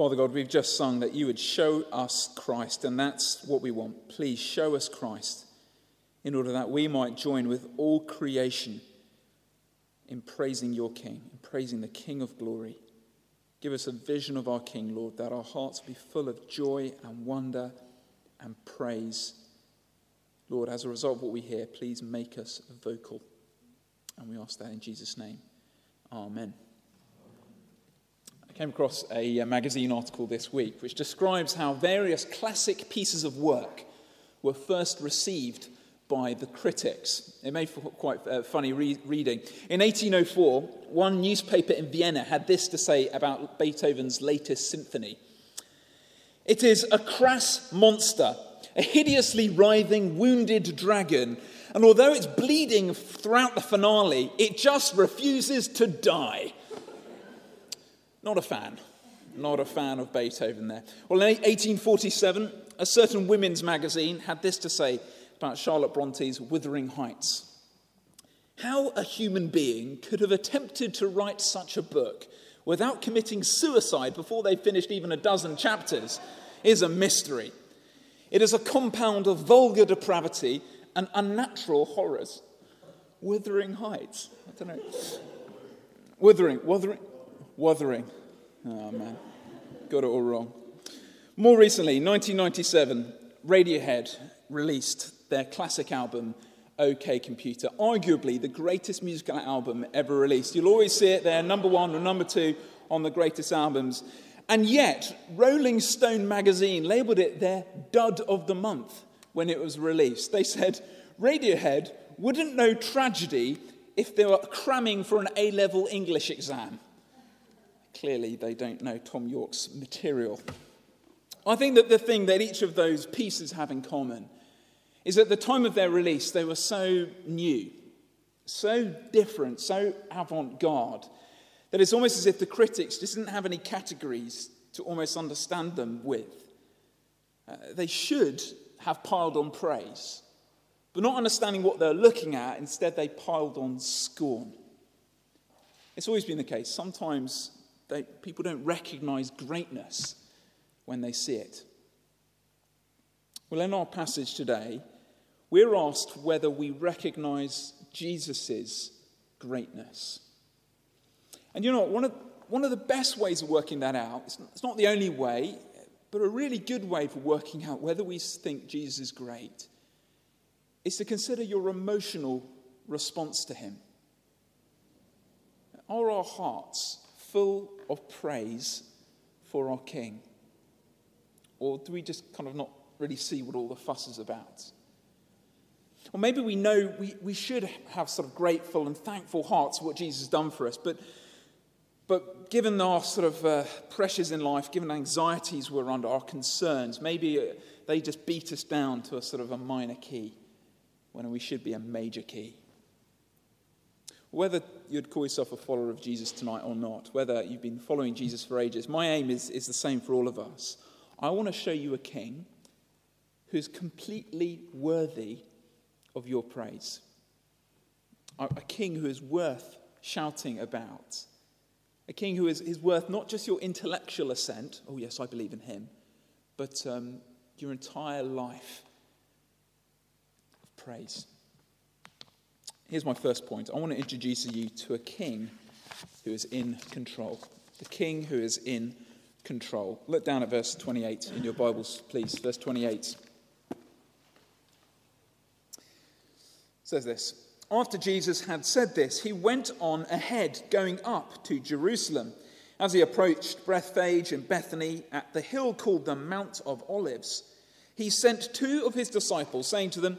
Father God, we've just sung that you would show us Christ, and that's what we want. Please show us Christ in order that we might join with all creation in praising your King, in praising the King of glory. Give us a vision of our King, Lord, that our hearts be full of joy and wonder and praise. Lord, as a result of what we hear, please make us vocal. And we ask that in Jesus' name. Amen. Came across a magazine article this week which describes how various classic pieces of work were first received by the critics. It made for quite uh, funny re- reading. In 1804, one newspaper in Vienna had this to say about Beethoven's latest symphony It is a crass monster, a hideously writhing, wounded dragon, and although it's bleeding throughout the finale, it just refuses to die. Not a fan. Not a fan of Beethoven there. Well, in 1847, a certain women's magazine had this to say about Charlotte Bronte's Wuthering Heights. How a human being could have attempted to write such a book without committing suicide before they finished even a dozen chapters is a mystery. It is a compound of vulgar depravity and unnatural horrors. Wuthering Heights. I don't know. Wuthering, wuthering, wuthering. Oh, man. Got it all wrong. More recently, 1997, Radiohead released their classic album, OK Computer, arguably the greatest musical album ever released. You'll always see it there, number one or number two on the greatest albums. And yet, Rolling Stone magazine labeled it their dud of the month when it was released. They said Radiohead wouldn't know tragedy if they were cramming for an A level English exam. Clearly, they don't know Thom Yorke's material. I think that the thing that each of those pieces have in common is at the time of their release, they were so new, so different, so avant garde, that it's almost as if the critics just didn't have any categories to almost understand them with. Uh, they should have piled on praise, but not understanding what they're looking at, instead, they piled on scorn. It's always been the case. Sometimes they, people don't recognize greatness when they see it. Well, in our passage today, we're asked whether we recognize Jesus' greatness. And you know, one of, one of the best ways of working that out, it's not, it's not the only way, but a really good way for working out whether we think Jesus is great, is to consider your emotional response to him. Are our hearts full of praise for our King? Or do we just kind of not really see what all the fuss is about? Or maybe we know we, we should have sort of grateful and thankful hearts for what Jesus has done for us, but, but given our sort of uh, pressures in life, given anxieties we're under, our concerns, maybe uh, they just beat us down to a sort of a minor key when we should be a major key. Whether you'd call yourself a follower of Jesus tonight or not, whether you've been following Jesus for ages, my aim is, is the same for all of us. I want to show you a king who's completely worthy of your praise. A king who is worth shouting about. A king who is, is worth not just your intellectual assent, oh, yes, I believe in him, but um, your entire life of praise. Here's my first point I want to introduce you to a king who is in control. The king who is in control. Look down at verse 28 in your Bibles, please. Verse 28. says this After Jesus had said this, he went on ahead, going up to Jerusalem. As he approached Bethphage and Bethany at the hill called the Mount of Olives, he sent two of his disciples, saying to them,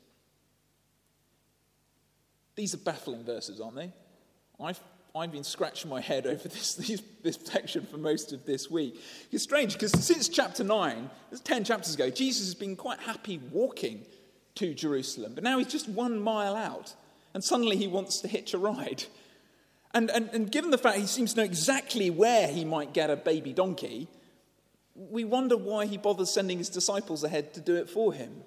These are baffling verses, aren't they? I've, I've been scratching my head over this, this, this section for most of this week. It's strange because since chapter 9, that's 10 chapters ago, Jesus has been quite happy walking to Jerusalem. But now he's just one mile out, and suddenly he wants to hitch a ride. And, and, and given the fact he seems to know exactly where he might get a baby donkey, we wonder why he bothers sending his disciples ahead to do it for him.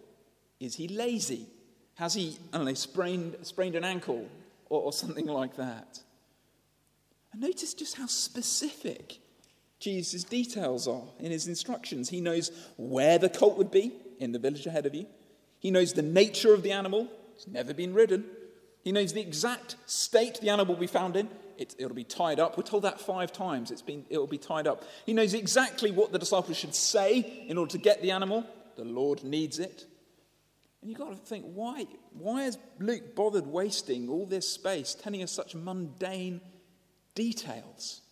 Is he lazy? Has he, I don't know, sprained, sprained an ankle or, or something like that? And notice just how specific Jesus' details are in his instructions. He knows where the colt would be in the village ahead of you, he knows the nature of the animal, it's never been ridden. He knows the exact state the animal will be found in. It, will be tied up. We're told that five times. It's been, it'll be tied up. He knows exactly what the disciples should say in order to get the animal. The Lord needs it. And you've got to think, why, why has Luke bothered wasting all this space telling us such mundane details?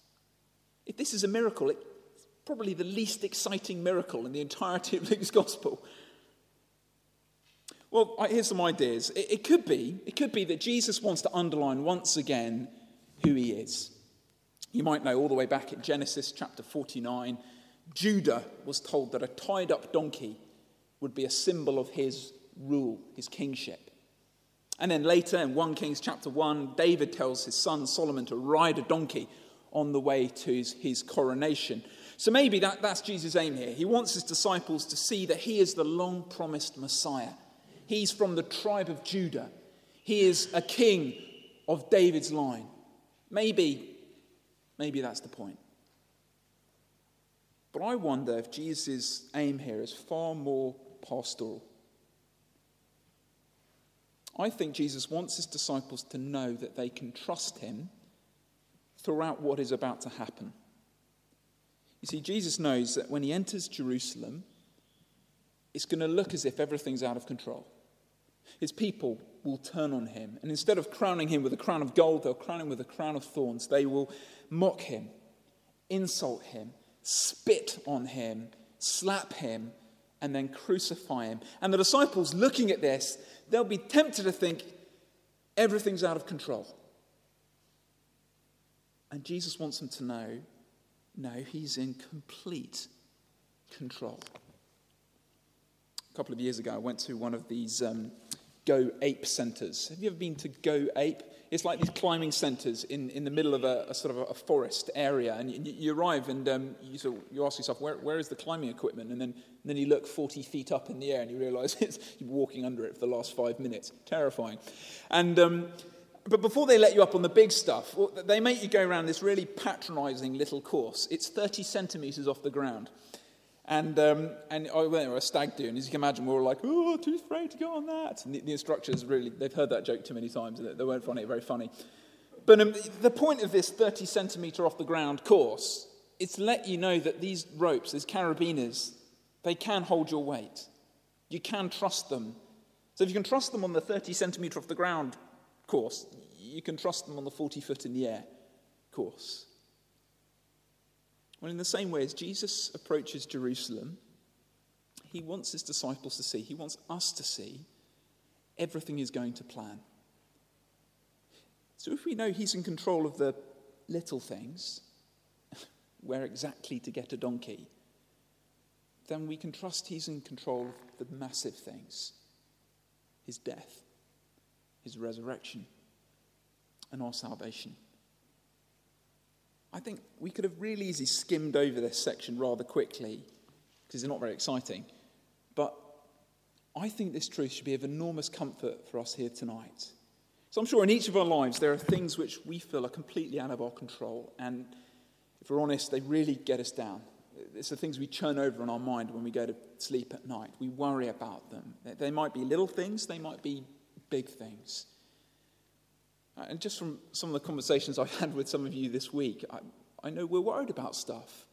If this is a miracle, it's probably the least exciting miracle in the entirety of Luke's gospel. Well, here's some ideas. It, it could be, it could be that Jesus wants to underline once again who he is. You might know all the way back at Genesis chapter 49, Judah was told that a tied up donkey would be a symbol of his rule, his kingship. And then later in 1 Kings chapter 1, David tells his son Solomon to ride a donkey on the way to his, his coronation. So maybe that, that's Jesus' aim here. He wants his disciples to see that he is the long promised Messiah He's from the tribe of Judah. He is a king of David's line. Maybe, maybe that's the point. But I wonder if Jesus' aim here is far more pastoral. I think Jesus wants his disciples to know that they can trust him throughout what is about to happen. You see, Jesus knows that when he enters Jerusalem, it's going to look as if everything's out of control. His people will turn on him. And instead of crowning him with a crown of gold, they'll crown him with a crown of thorns. They will mock him, insult him, spit on him, slap him, and then crucify him. And the disciples, looking at this, they'll be tempted to think everything's out of control. And Jesus wants them to know no, he's in complete control. A couple of years ago, I went to one of these um, Go Ape centres. Have you ever been to Go Ape? It's like these climbing centres in, in the middle of a, a sort of a, forest area. And you, you arrive and um, you, you ask yourself, where, where is the climbing equipment? And then, and then you look 40 feet up in the air and you realise you're walking under it for the last five minutes. Terrifying. And, um, but before they let you up on the big stuff, they make you go around this really patronising little course. It's 30 centimetres off the ground. And, um, and I went to a stag do, and as you can imagine, we were all like, oh, too afraid to go on that. And the, the instructors really, they've heard that joke too many times, and they won't find it very funny. But um, the point of this 30 centimetre off the ground course is to let you know that these ropes, these carabiners, they can hold your weight. You can trust them. So if you can trust them on the 30 centimetre off the ground course, you can trust them on the 40 foot in the air course. Well, in the same way as Jesus approaches Jerusalem, he wants his disciples to see, he wants us to see everything is going to plan. So if we know he's in control of the little things, where exactly to get a donkey, then we can trust he's in control of the massive things his death, his resurrection, and our salvation. I think we could have really easily skimmed over this section rather quickly because it's not very exciting. But I think this truth should be of enormous comfort for us here tonight. So I'm sure in each of our lives there are things which we feel are completely out of our control. And if we're honest, they really get us down. It's the things we churn over in our mind when we go to sleep at night. We worry about them. They might be little things, they might be big things. Uh, and just from some of the conversations I've had with some of you this week, I, I know we're worried about stuff.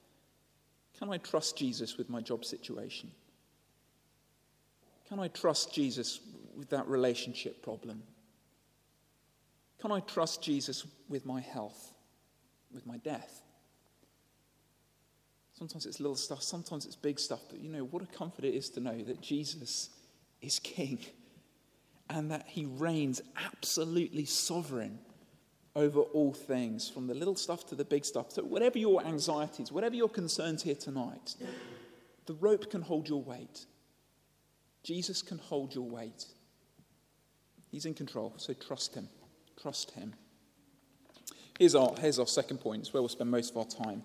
Can I trust Jesus with my job situation? Can I trust Jesus with that relationship problem? Can I trust Jesus with my health, with my death? Sometimes it's little stuff, sometimes it's big stuff, but you know, what a comfort it is to know that Jesus is King and that he reigns absolutely sovereign over all things, from the little stuff to the big stuff. So, whatever your anxieties, whatever your concerns here tonight, the rope can hold your weight. Jesus can hold your weight. He's in control, so trust him. Trust him. Here's our, here's our second point. It's where we'll spend most of our time.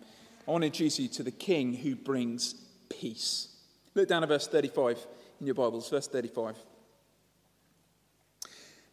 I want to introduce you to the King who brings peace. Look down at verse 35 in your Bibles, verse 35.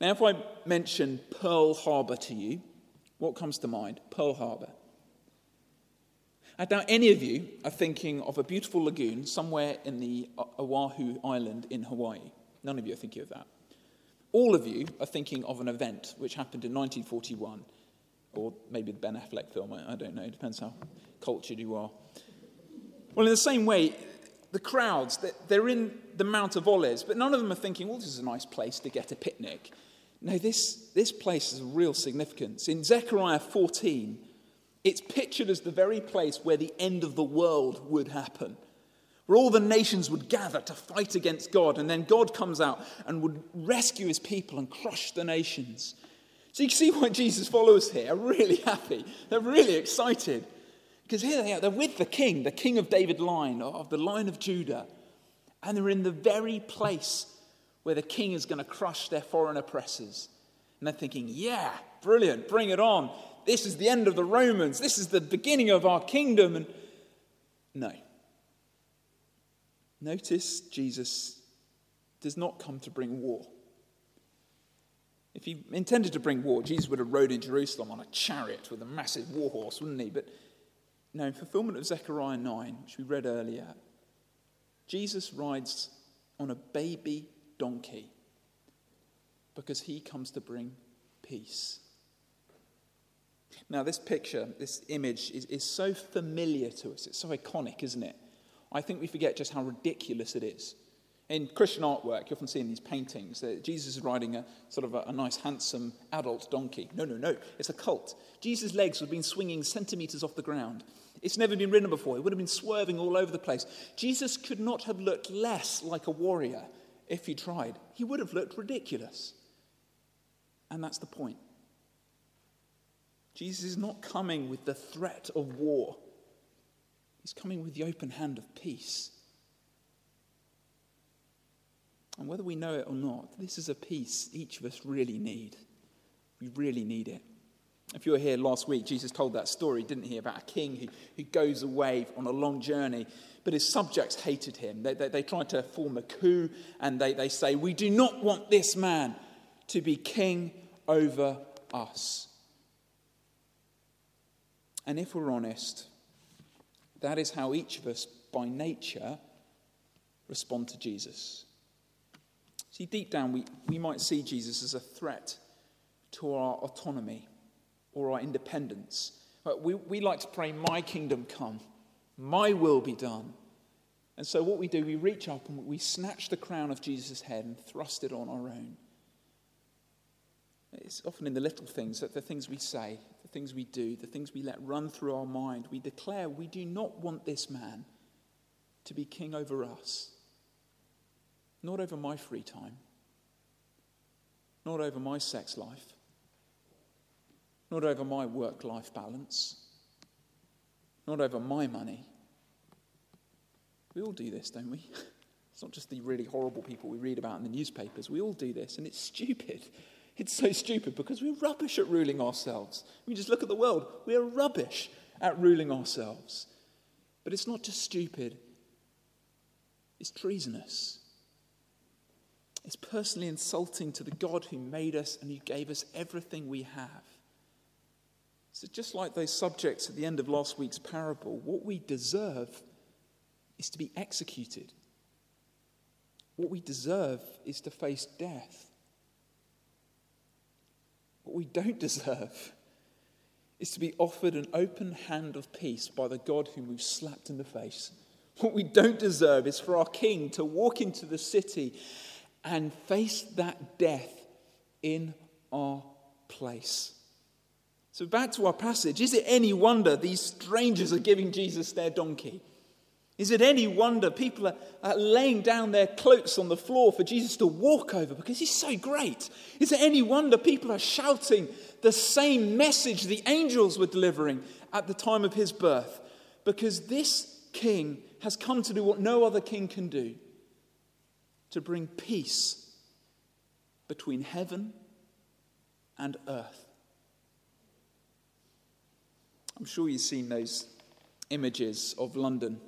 Now, if I mention Pearl Harbor to you, what comes to mind? Pearl Harbor. I doubt any of you are thinking of a beautiful lagoon somewhere in the Oahu Island in Hawaii. None of you are thinking of that. All of you are thinking of an event which happened in 1941, or maybe the Ben Affleck film, I don't know, it depends how cultured you are. Well, in the same way, the crowds, they're in the Mount of Olives, but none of them are thinking, well, this is a nice place to get a picnic. No, this, this place has real significance. In Zechariah 14, it's pictured as the very place where the end of the world would happen where all the nations would gather to fight against God, and then God comes out and would rescue his people and crush the nations. So you can see why Jesus' followers here are really happy. They're really excited. Because here they are, they're with the king, the king of David line, of the line of Judah. And they're in the very place where the king is going to crush their foreign oppressors. And they're thinking, yeah, brilliant, bring it on. This is the end of the Romans. This is the beginning of our kingdom. And no. Notice Jesus does not come to bring war. If he intended to bring war, Jesus would have rode in Jerusalem on a chariot with a massive war horse, wouldn't he? But no, in fulfillment of Zechariah 9, which we read earlier, Jesus rides on a baby donkey because he comes to bring peace. Now, this picture, this image, is, is so familiar to us. It's so iconic, isn't it? I think we forget just how ridiculous it is. In Christian artwork, you often see in these paintings that Jesus is riding a sort of a, a, nice, handsome adult donkey. No, no, no. It's a cult. Jesus' legs would have been swinging centimeters off the ground. It's never been ridden before. It would have been swerving all over the place. Jesus could not have looked less like a warrior if he tried. He would have looked ridiculous. And that's the point. Jesus is not coming with the threat of war. He's coming with the open hand of peace. And whether we know it or not, this is a peace each of us really need. We really need it. If you were here last week, Jesus told that story, didn't he, about a king who, who goes away on a long journey, but his subjects hated him. They, they, they tried to form a coup, and they, they say, We do not want this man to be king over us. And if we're honest, that is how each of us, by nature, respond to Jesus. See, deep down, we, we might see Jesus as a threat to our autonomy or our independence. But we, we like to pray, My kingdom come, my will be done. And so, what we do, we reach up and we snatch the crown of Jesus' head and thrust it on our own. It's often in the little things, that the things we say, the things we do, the things we let run through our mind, we declare we do not want this man to be king over us. Not over my free time, not over my sex life, not over my work life balance, not over my money. We all do this, don't we? It's not just the really horrible people we read about in the newspapers. We all do this, and it's stupid. It's so stupid because we're rubbish at ruling ourselves. We just look at the world. We're rubbish at ruling ourselves. But it's not just stupid, it's treasonous. It's personally insulting to the God who made us and who gave us everything we have. So, just like those subjects at the end of last week's parable, what we deserve is to be executed. What we deserve is to face death. what we don't deserve is to be offered an open hand of peace by the God whom we've slapped in the face. What we don't deserve is for our King to walk into the city and face that death in our place. So, back to our passage. Is it any wonder these strangers are giving Jesus their donkey? Is it any wonder people are, laying down their cloaks on the floor for Jesus to walk over because he's so great? Is it any wonder people are shouting the same message the angels were delivering at the time of his birth? Because this king has come to do what no other king can do to bring peace between heaven and earth. I'm sure you've seen those images of London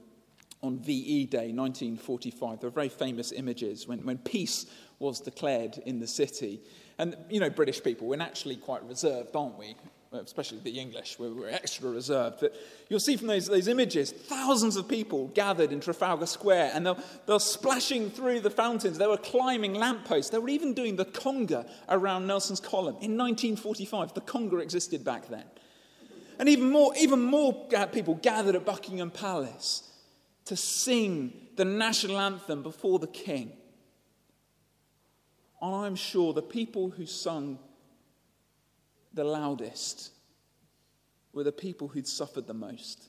on VE Day 1945. They're very famous images when, when peace was declared in the city. And, you know, British people, we're naturally quite reserved, aren't we? Especially the English, we're, we're extra reserved. But you'll see from those, those images, thousands of people gathered in Trafalgar Square, and they're, they're splashing through the fountains. They were climbing lampposts. They were even doing the conga around Nelson's Column. In 1945, the conga existed back then. And even more, even more people gathered at Buckingham Palace to sing the national anthem before the king. And I'm sure the people who sung the loudest were the people who'd suffered the most.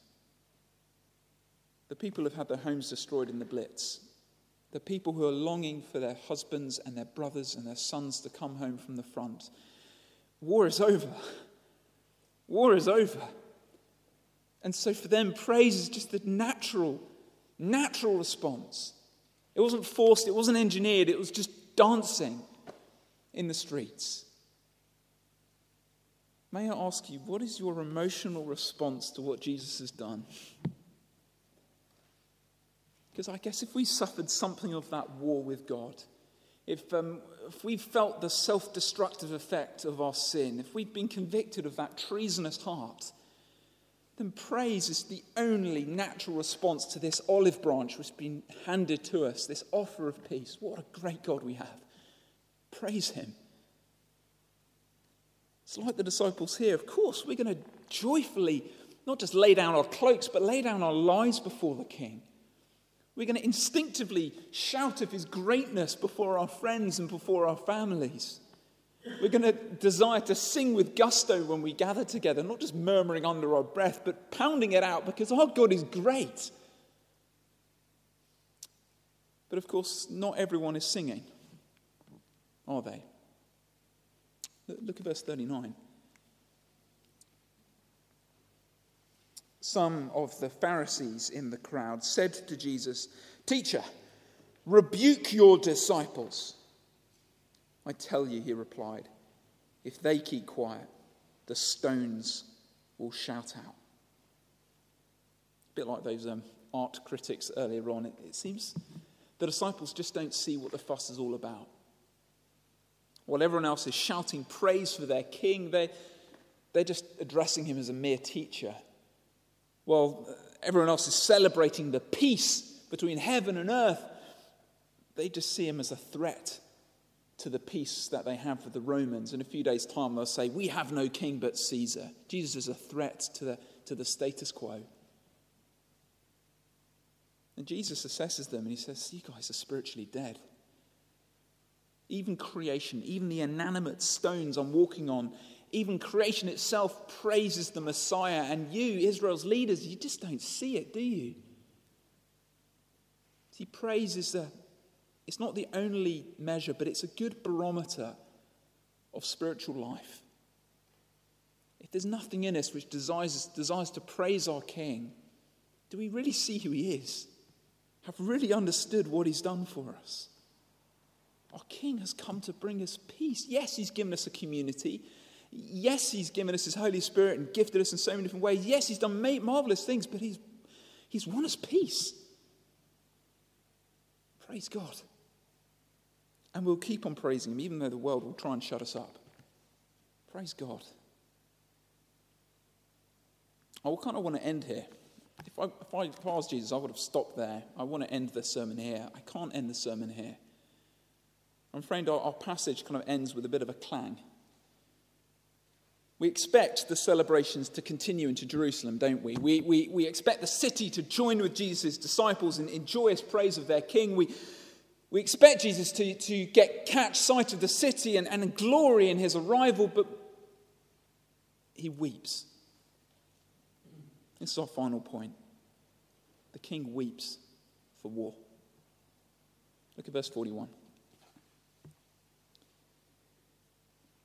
The people who've had their homes destroyed in the Blitz. The people who are longing for their husbands and their brothers and their sons to come home from the front. War is over. War is over. And so for them, praise is just the natural, natural response. It wasn't forced, it wasn't engineered, it was just dancing in the streets. May I ask you, what is your emotional response to what Jesus has done? Because I guess if we suffered something of that war with God, if, um, if we've felt the self destructive effect of our sin, if we've been convicted of that treasonous heart, then praise is the only natural response to this olive branch which has been handed to us, this offer of peace. What a great God we have. Praise Him. It's like the disciples here. Of course, we're going to joyfully not just lay down our cloaks, but lay down our lives before the King. We're going to instinctively shout of his greatness before our friends and before our families. We're going to desire to sing with gusto when we gather together, not just murmuring under our breath, but pounding it out because our God is great. But of course, not everyone is singing, are they? Look at verse 39. Some of the Pharisees in the crowd said to Jesus, Teacher, rebuke your disciples. I tell you, he replied, if they keep quiet, the stones will shout out. A bit like those um, art critics earlier on. It, it seems the disciples just don't see what the fuss is all about. While everyone else is shouting praise for their king, they, they're just addressing him as a mere teacher while everyone else is celebrating the peace between heaven and earth, they just see him as a threat to the peace that they have with the Romans. In a few days' time, they'll say, We have no king but Caesar. Jesus is a threat to the, to the status quo. And Jesus assesses them and he says, You guys are spiritually dead. Even creation, even the inanimate stones I'm walking on, even creation itself praises the Messiah, and you, Israel's leaders, you just don't see it, do you? See, praise is a, it's not the only measure, but it's a good barometer of spiritual life. If there's nothing in us which desires, desires to praise our King, do we really see who He is? Have really understood what He's done for us? Our King has come to bring us peace. Yes, He's given us a community. Yes, He's given us His Holy Spirit and gifted us in so many different ways. Yes, He's done marvelous things, but He's, he's won us peace. Praise God. And we'll keep on praising Him, even though the world will try and shut us up. Praise God. I kind of want to end here. If I, if, I, was Jesus, I would have stopped there. I want to end the sermon here. I can't end the sermon here. I'm afraid our, our passage kind of ends with a bit of a clang. We expect the celebrations to continue into Jerusalem, don't we? We, we, we expect the city to join with Jesus' disciples in, in joyous praise of their king. We, we expect Jesus to, to get catch sight of the city and, and glory in his arrival, but he weeps. This is our final point. The king weeps for war. Look at verse 41.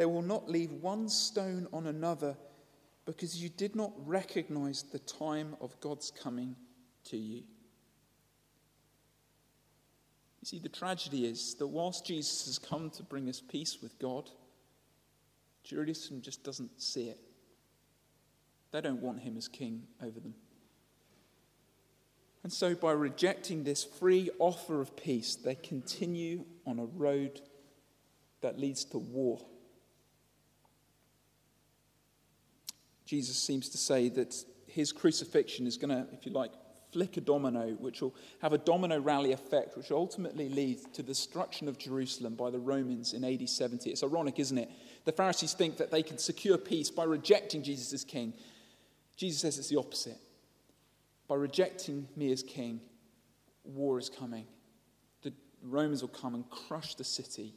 They will not leave one stone on another because you did not recognize the time of God's coming to you. You see, the tragedy is that whilst Jesus has come to bring us peace with God, Jerusalem just doesn't see it. They don't want him as king over them. And so, by rejecting this free offer of peace, they continue on a road that leads to war. Jesus seems to say that his crucifixion is going to, if you like, flick a domino, which will have a domino rally effect, which will ultimately lead to the destruction of Jerusalem by the Romans in AD 70. It's ironic, isn't it? The Pharisees think that they can secure peace by rejecting Jesus as king. Jesus says it's the opposite. By rejecting me as king, war is coming. The Romans will come and crush the city.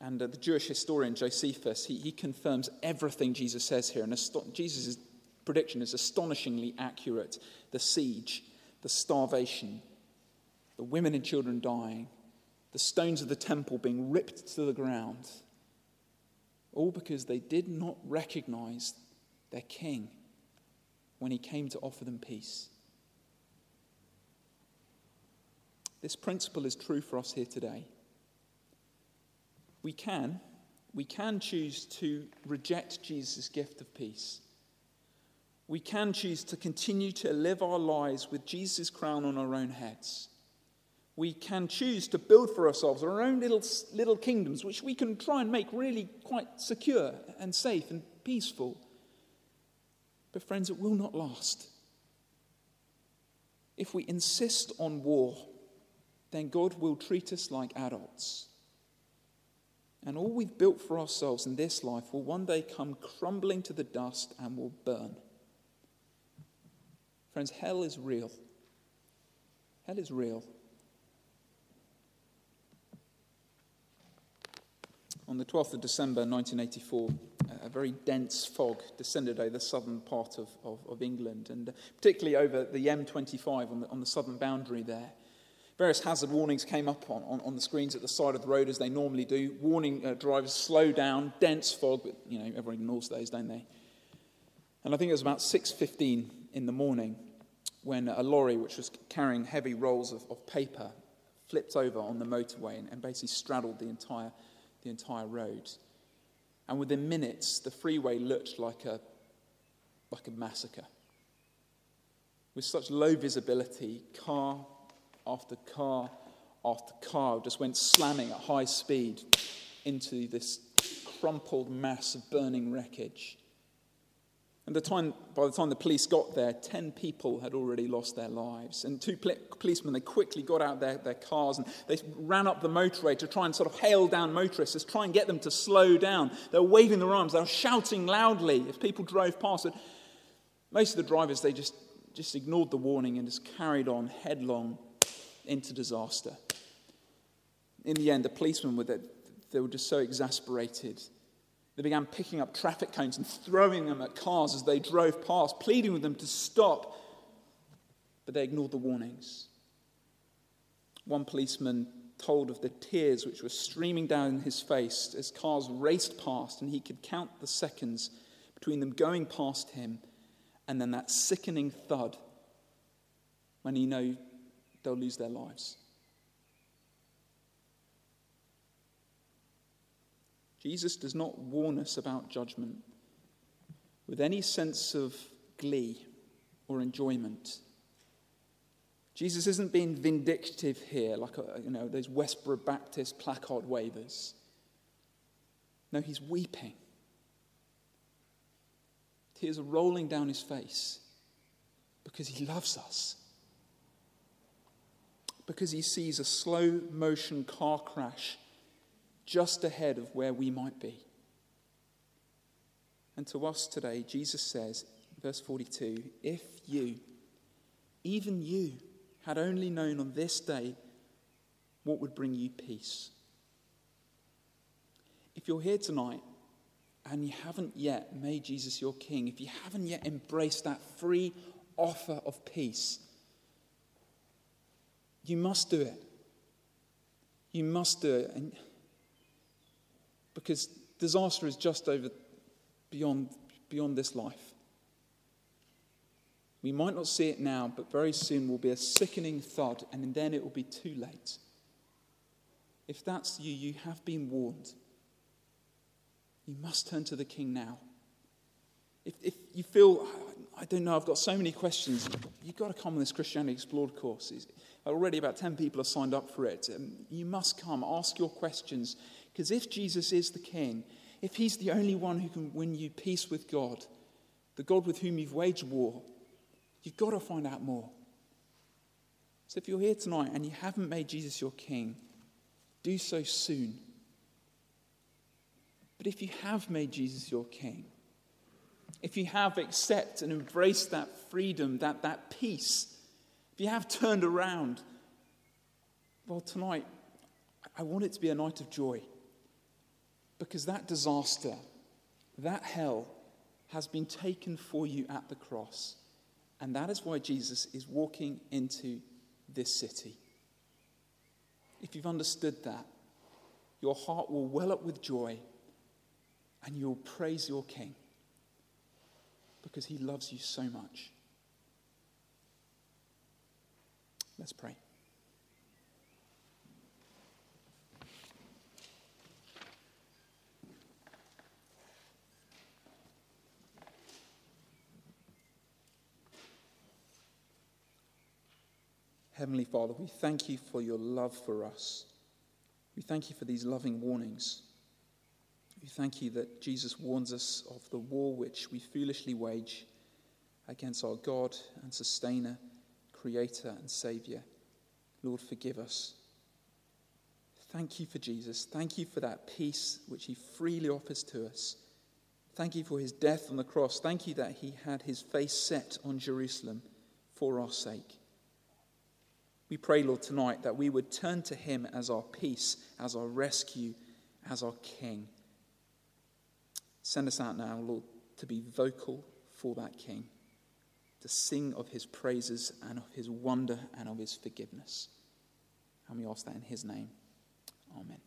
And uh, the Jewish historian Josephus, he, he confirms everything Jesus says here. And asto- Jesus' prediction is astonishingly accurate. The siege, the starvation, the women and children dying, the stones of the temple being ripped to the ground. All because they did not recognize their king when he came to offer them peace. This principle is true for us here today. We can, we can choose to reject Jesus' gift of peace. We can choose to continue to live our lives with Jesus' crown on our own heads. We can choose to build for ourselves our own little, little kingdoms, which we can try and make really quite secure and safe and peaceful. But, friends, it will not last. If we insist on war, then God will treat us like adults. And all we've built for ourselves in this life will one day come crumbling to the dust and will burn. Friends, hell is real. Hell is real. On the 12th of December 1984, a very dense fog descended over the southern part of, of, of England, and particularly over the M25 on the, on the southern boundary there. Various hazard warnings came up on, on, on, the screens at the side of the road as they normally do, warning uh, drivers slow down, dense fog, but you know everyone ignores those, don't they? And I think it was about 6:15 in the morning when a lorry, which was carrying heavy rolls of, of paper, flipped over on the motorway and, and basically straddled the entire the entire road. And within minutes, the freeway looked like a, like a massacre. With such low visibility, car after car after car just went slamming at high speed into this crumpled mass of burning wreckage. And the time, by the time the police got there, 10 people had already lost their lives. And two policemen, they quickly got out their, their cars and they ran up the motorway to try and sort of hail down motorists, to try and get them to slow down. They were waving their arms, they were shouting loudly if people drove past. it. most of the drivers, they just, just ignored the warning and just carried on headlong into disaster. In the end, the policemen were, they were just so exasperated they began picking up traffic cones and throwing them at cars as they drove past, pleading with them to stop. But they ignored the warnings. One policeman told of the tears which were streaming down his face as cars raced past, and he could count the seconds between them going past him and then that sickening thud when he know they'll lose their lives. Jesus does not warn us about judgment with any sense of glee or enjoyment. Jesus isn't being vindictive here, like a, you know those Westboro Baptist placard wavers. No, he's weeping. Tears are rolling down his face because he loves us. Because he sees a slow motion car crash just ahead of where we might be. And to us today, Jesus says, verse 42, if you, even you, had only known on this day what would bring you peace. If you're here tonight and you haven't yet made Jesus your king, if you haven't yet embraced that free offer of peace, you must do it. You must do it. And because disaster is just over beyond, beyond this life. We might not see it now, but very soon will be a sickening thud, and then it will be too late. If that's you, you have been warned. You must turn to the King now. If, if you feel, I don't know, I've got so many questions, you've got to come on this Christianity Explored course. Already about 10 people have signed up for it. Um, you must come, ask your questions. Because if Jesus is the King, if He's the only one who can win you peace with God, the God with whom you've waged war, you've got to find out more. So if you're here tonight and you haven't made Jesus your King, do so soon. But if you have made Jesus your King, if you have accepted and embraced that freedom, that, that peace, if you have turned around, well, tonight, I want it to be a night of joy. Because that disaster, that hell, has been taken for you at the cross. And that is why Jesus is walking into this city. If you've understood that, your heart will well up with joy and you'll praise your King because he loves you so much. Let's pray. Heavenly Father, we thank you for your love for us. We thank you for these loving warnings. We thank you that Jesus warns us of the war which we foolishly wage against our God and sustainer, creator and savior. Lord, forgive us. Thank you for Jesus. Thank you for that peace which he freely offers to us. Thank you for his death on the cross. Thank you that he had his face set on Jerusalem for our sake. We pray, Lord, tonight that we would turn to him as our peace, as our rescue, as our king. Send us out now, Lord, to be vocal for that King, to sing of his praises and of his wonder and of his forgiveness. And we ask that in his name. Amen.